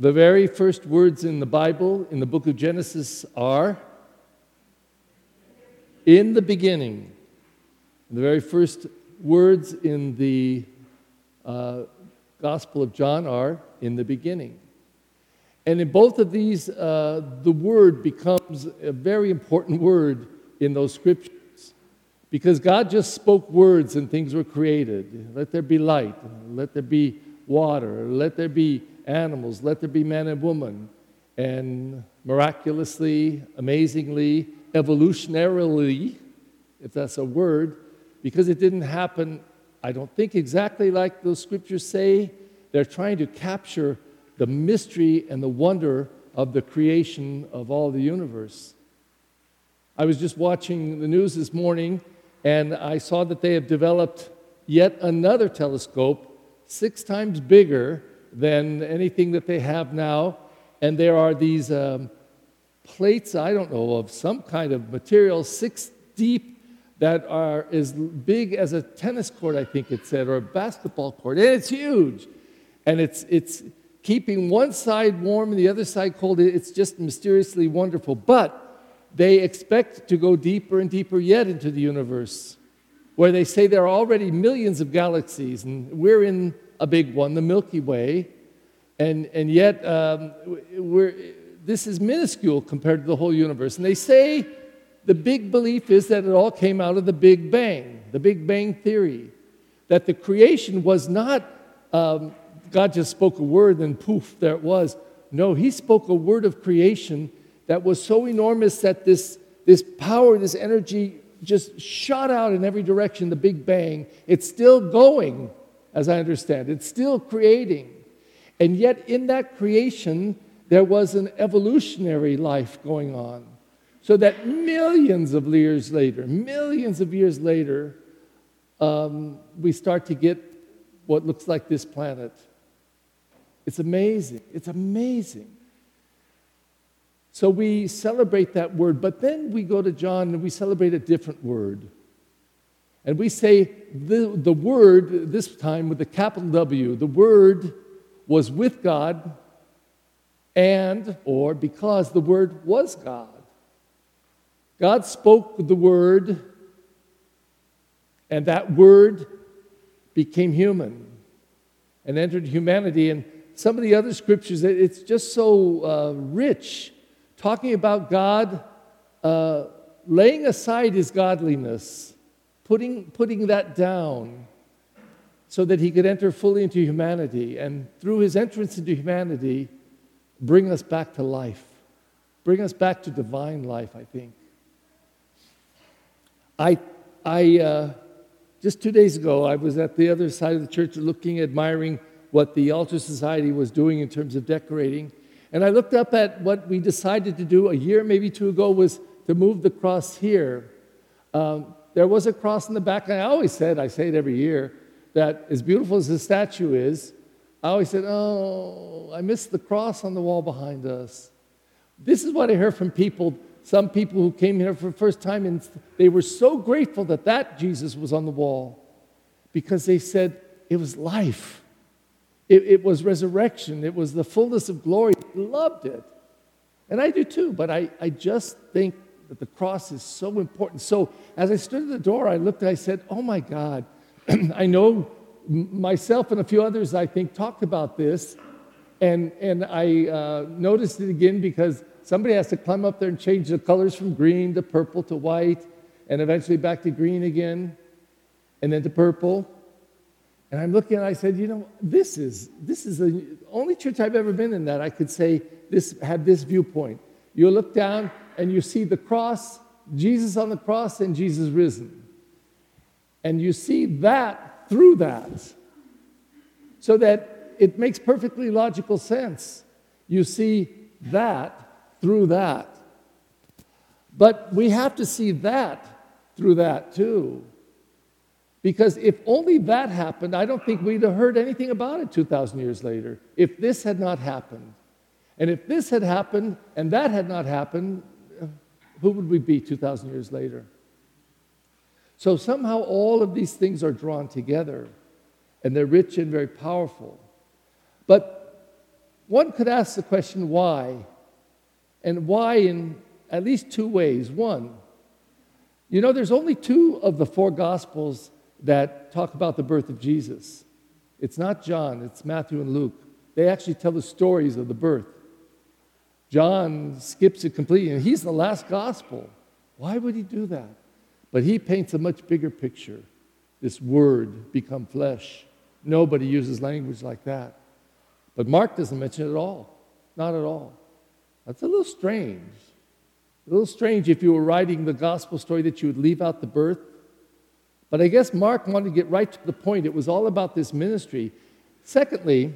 The very first words in the Bible, in the book of Genesis, are in the beginning. The very first words in the uh, Gospel of John are in the beginning. And in both of these, uh, the word becomes a very important word in those scriptures. Because God just spoke words and things were created. Let there be light, let there be water, let there be animals, let there be man and woman. And miraculously, amazingly, evolutionarily, if that's a word, because it didn't happen, I don't think exactly like those scriptures say, they're trying to capture the mystery and the wonder of the creation of all the universe. I was just watching the news this morning and I saw that they have developed yet another telescope six times bigger than anything that they have now. And there are these um, plates, I don't know, of some kind of material, six deep, that are as big as a tennis court, I think it said, or a basketball court. And it's huge. And it's, it's keeping one side warm and the other side cold. It's just mysteriously wonderful. But they expect to go deeper and deeper yet into the universe, where they say there are already millions of galaxies, and we're in a big one, the Milky Way, and, and yet um, we're, this is minuscule compared to the whole universe. And they say the big belief is that it all came out of the Big Bang, the Big Bang Theory, that the creation was not um, God just spoke a word and poof, there it was. No, He spoke a word of creation that was so enormous that this, this power, this energy just shot out in every direction, the Big Bang. It's still going, as I understand. It's still creating. And yet, in that creation, there was an evolutionary life going on. So that millions of years later, millions of years later, um, we start to get what looks like this planet. It's amazing. It's amazing. So we celebrate that word, but then we go to John and we celebrate a different word. And we say the, the word, this time with the capital W, the word was with God and, or because the word was God. God spoke the word, and that word became human and entered humanity. And some of the other scriptures, it's just so uh, rich talking about God uh, laying aside his godliness, putting, putting that down so that he could enter fully into humanity. And through his entrance into humanity, bring us back to life, bring us back to divine life, I think. I, I uh, just two days ago, I was at the other side of the church looking, admiring what the Altar Society was doing in terms of decorating. And I looked up at what we decided to do a year, maybe two ago, was to move the cross here. Um, there was a cross in the back, and I always said, I say it every year, that as beautiful as the statue is, I always said, Oh, I missed the cross on the wall behind us. This is what I heard from people, some people who came here for the first time, and they were so grateful that that Jesus was on the wall because they said it was life. It, it was resurrection, it was the fullness of glory. Loved it. And I do too, but I, I just think that the cross is so important. So as I stood at the door, I looked and I said, Oh my God, I know myself and a few others, I think, talked about this. And, and I uh, noticed it again because somebody has to climb up there and change the colors from green to purple to white and eventually back to green again and then to purple. And I'm looking and I said, you know, this is, this is the only church I've ever been in that I could say this had this viewpoint. You look down and you see the cross, Jesus on the cross, and Jesus risen. And you see that through that. So that it makes perfectly logical sense. You see that through that. But we have to see that through that too. Because if only that happened, I don't think we'd have heard anything about it 2,000 years later. If this had not happened. And if this had happened and that had not happened, who would we be 2,000 years later? So somehow all of these things are drawn together and they're rich and very powerful. But one could ask the question why? And why in at least two ways. One, you know, there's only two of the four Gospels that talk about the birth of Jesus. It's not John, it's Matthew and Luke. They actually tell the stories of the birth. John skips it completely, and he's the last gospel. Why would he do that? But he paints a much bigger picture this word become flesh. Nobody uses language like that. But Mark doesn't mention it at all. Not at all. That's a little strange. A little strange if you were writing the gospel story that you would leave out the birth. But I guess Mark wanted to get right to the point. It was all about this ministry. Secondly,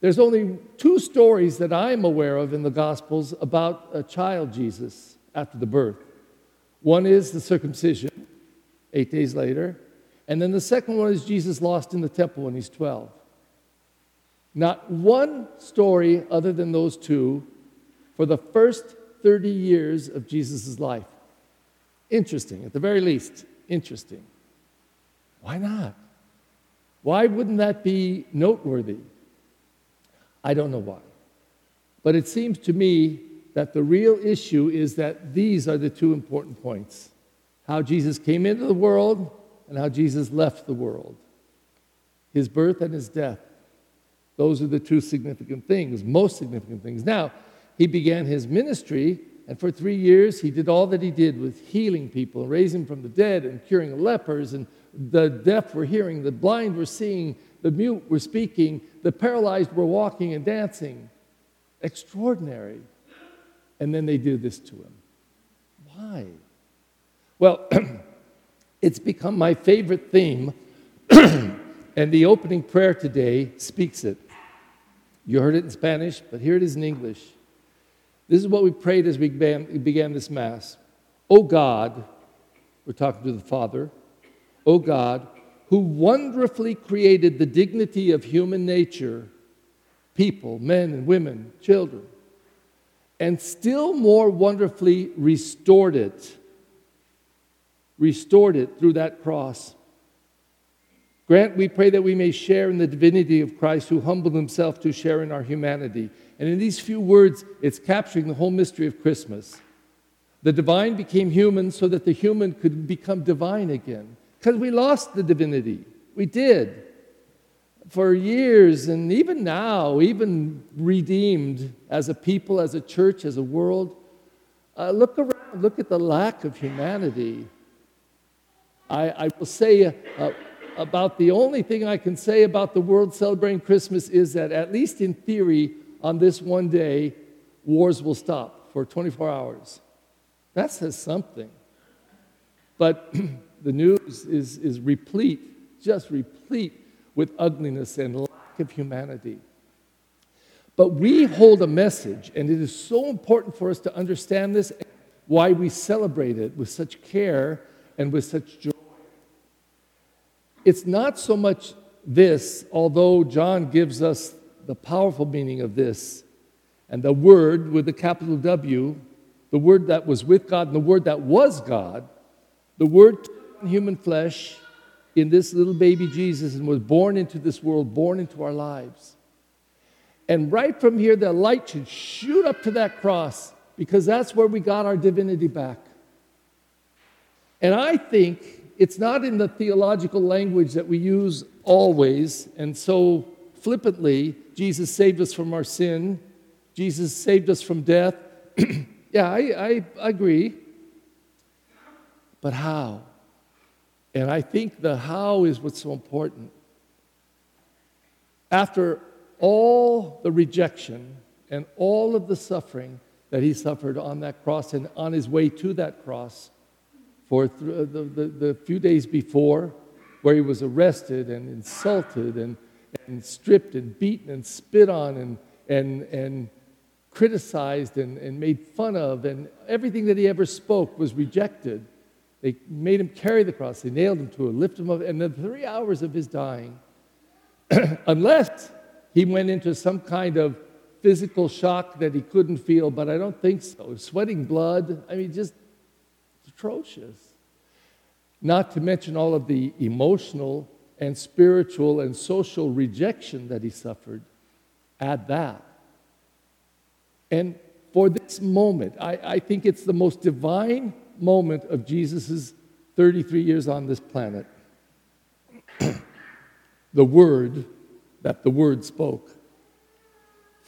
there's only two stories that I'm aware of in the Gospels about a child Jesus after the birth. One is the circumcision, eight days later. And then the second one is Jesus lost in the temple when he's 12. Not one story other than those two for the first 30 years of Jesus' life. Interesting, at the very least, interesting. Why not? Why wouldn't that be noteworthy? I don't know why. But it seems to me that the real issue is that these are the two important points how Jesus came into the world and how Jesus left the world. His birth and his death. Those are the two significant things, most significant things. Now, he began his ministry, and for three years he did all that he did with healing people, raising from the dead, and curing lepers, and the deaf were hearing, the blind were seeing, the mute were speaking, the paralyzed were walking and dancing. Extraordinary. And then they do this to him. Why? Well, it's become my favorite theme, and the opening prayer today speaks it. You heard it in Spanish, but here it is in English. This is what we prayed as we began, began this Mass. Oh God, we're talking to the Father, oh God, who wonderfully created the dignity of human nature, people, men and women, children, and still more wonderfully restored it, restored it through that cross. Grant, we pray that we may share in the divinity of Christ who humbled himself to share in our humanity. And in these few words, it's capturing the whole mystery of Christmas. The divine became human so that the human could become divine again. Because we lost the divinity. We did. For years, and even now, even redeemed as a people, as a church, as a world, uh, look around, look at the lack of humanity. I, I will say uh, uh, about the only thing I can say about the world celebrating Christmas is that, at least in theory, on this one day, wars will stop for 24 hours. That says something. But the news is, is replete, just replete with ugliness and lack of humanity. But we hold a message, and it is so important for us to understand this, why we celebrate it with such care and with such joy. It's not so much this, although John gives us the powerful meaning of this, and the Word with the capital W, the Word that was with God and the Word that was God, the Word human flesh in this little baby Jesus and was born into this world, born into our lives. And right from here, the light should shoot up to that cross because that's where we got our divinity back. And I think it's not in the theological language that we use always and so flippantly Jesus saved us from our sin, Jesus saved us from death. yeah, I, I, agree. But how? And I think the how is what's so important. After all the rejection and all of the suffering that he suffered on that cross and on his way to that cross for th- uh, the, the, the few days before, where he was arrested and insulted and, and stripped and beaten and spit on and, and, and criticized and, and made fun of, and everything that he ever spoke was rejected. They made him carry the cross. They nailed him to it, lifted him up, and then three hours of his dying, unless he went into some kind of physical shock that he couldn't feel, but I don't think so. Sweating blood, I mean, just atrocious. Not to mention all of the emotional and spiritual and social rejection that he suffered. Add that. And for this moment, I, I think it's the most divine moment of Jesus' 33 years on this planet. the word that the word spoke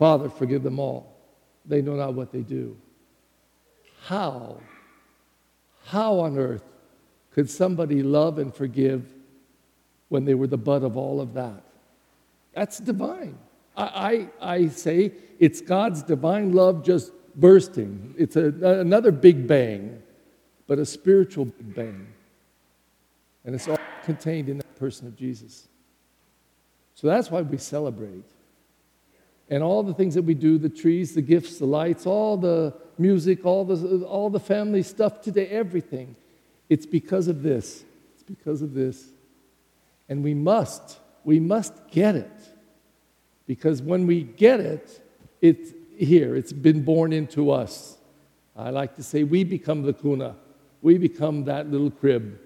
Father, forgive them all. They know not what they do. How, how on earth could somebody love and forgive when they were the butt of all of that? That's divine. I, I, I say it's God's divine love just bursting. It's a, another big bang, but a spiritual big bang. And it's all contained in that person of Jesus. So that's why we celebrate. And all the things that we do the trees, the gifts, the lights, all the music, all the, all the family stuff today, everything it's because of this. It's because of this. And we must, we must get it. Because when we get it, it's here, it's been born into us. I like to say we become the cuna, we become that little crib,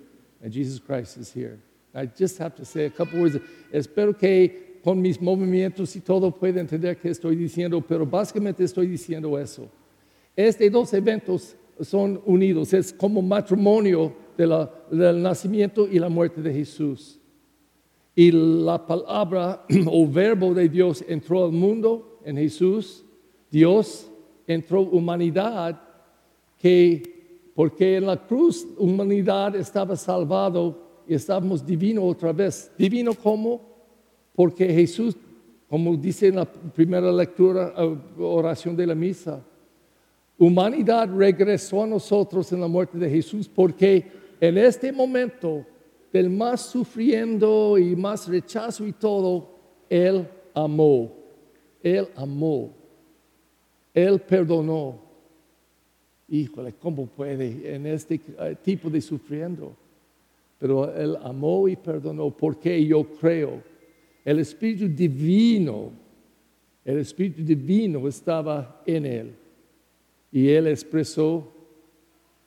and Jesus Christ is here. I just have to say a couple words. Espero que con mis movimientos y todo pueda entender que estoy diciendo, pero básicamente estoy diciendo eso. Estos dos eventos son unidos, es como matrimonio del nacimiento y la muerte de Jesús. Y la palabra o verbo de Dios entró al mundo en Jesús. Dios entró humanidad que porque en la cruz humanidad estaba salvado y estábamos divino otra vez. Divino cómo? Porque Jesús, como dice en la primera lectura, eh, oración de la misa, humanidad regresó a nosotros en la muerte de Jesús porque en este momento del más sufriendo y más rechazo y todo, Él amó, Él amó, Él perdonó. Híjole, ¿cómo puede en este eh, tipo de sufriendo? Pero Él amó y perdonó porque yo creo, el Espíritu Divino, el Espíritu Divino estaba en Él. Y Él expresó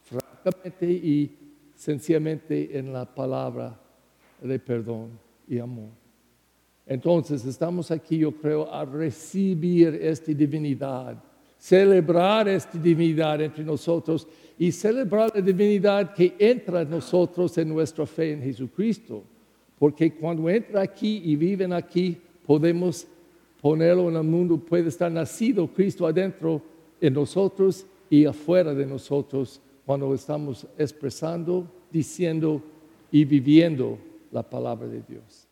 francamente y sencillamente en la palabra de perdón y amor. Entonces estamos aquí, yo creo, a recibir esta divinidad, celebrar esta divinidad entre nosotros y celebrar la divinidad que entra en nosotros en nuestra fe en Jesucristo. Porque cuando entra aquí y viven aquí, podemos ponerlo en el mundo, puede estar nacido Cristo adentro en nosotros y afuera de nosotros cuando estamos expresando, diciendo y viviendo la palabra de Dios.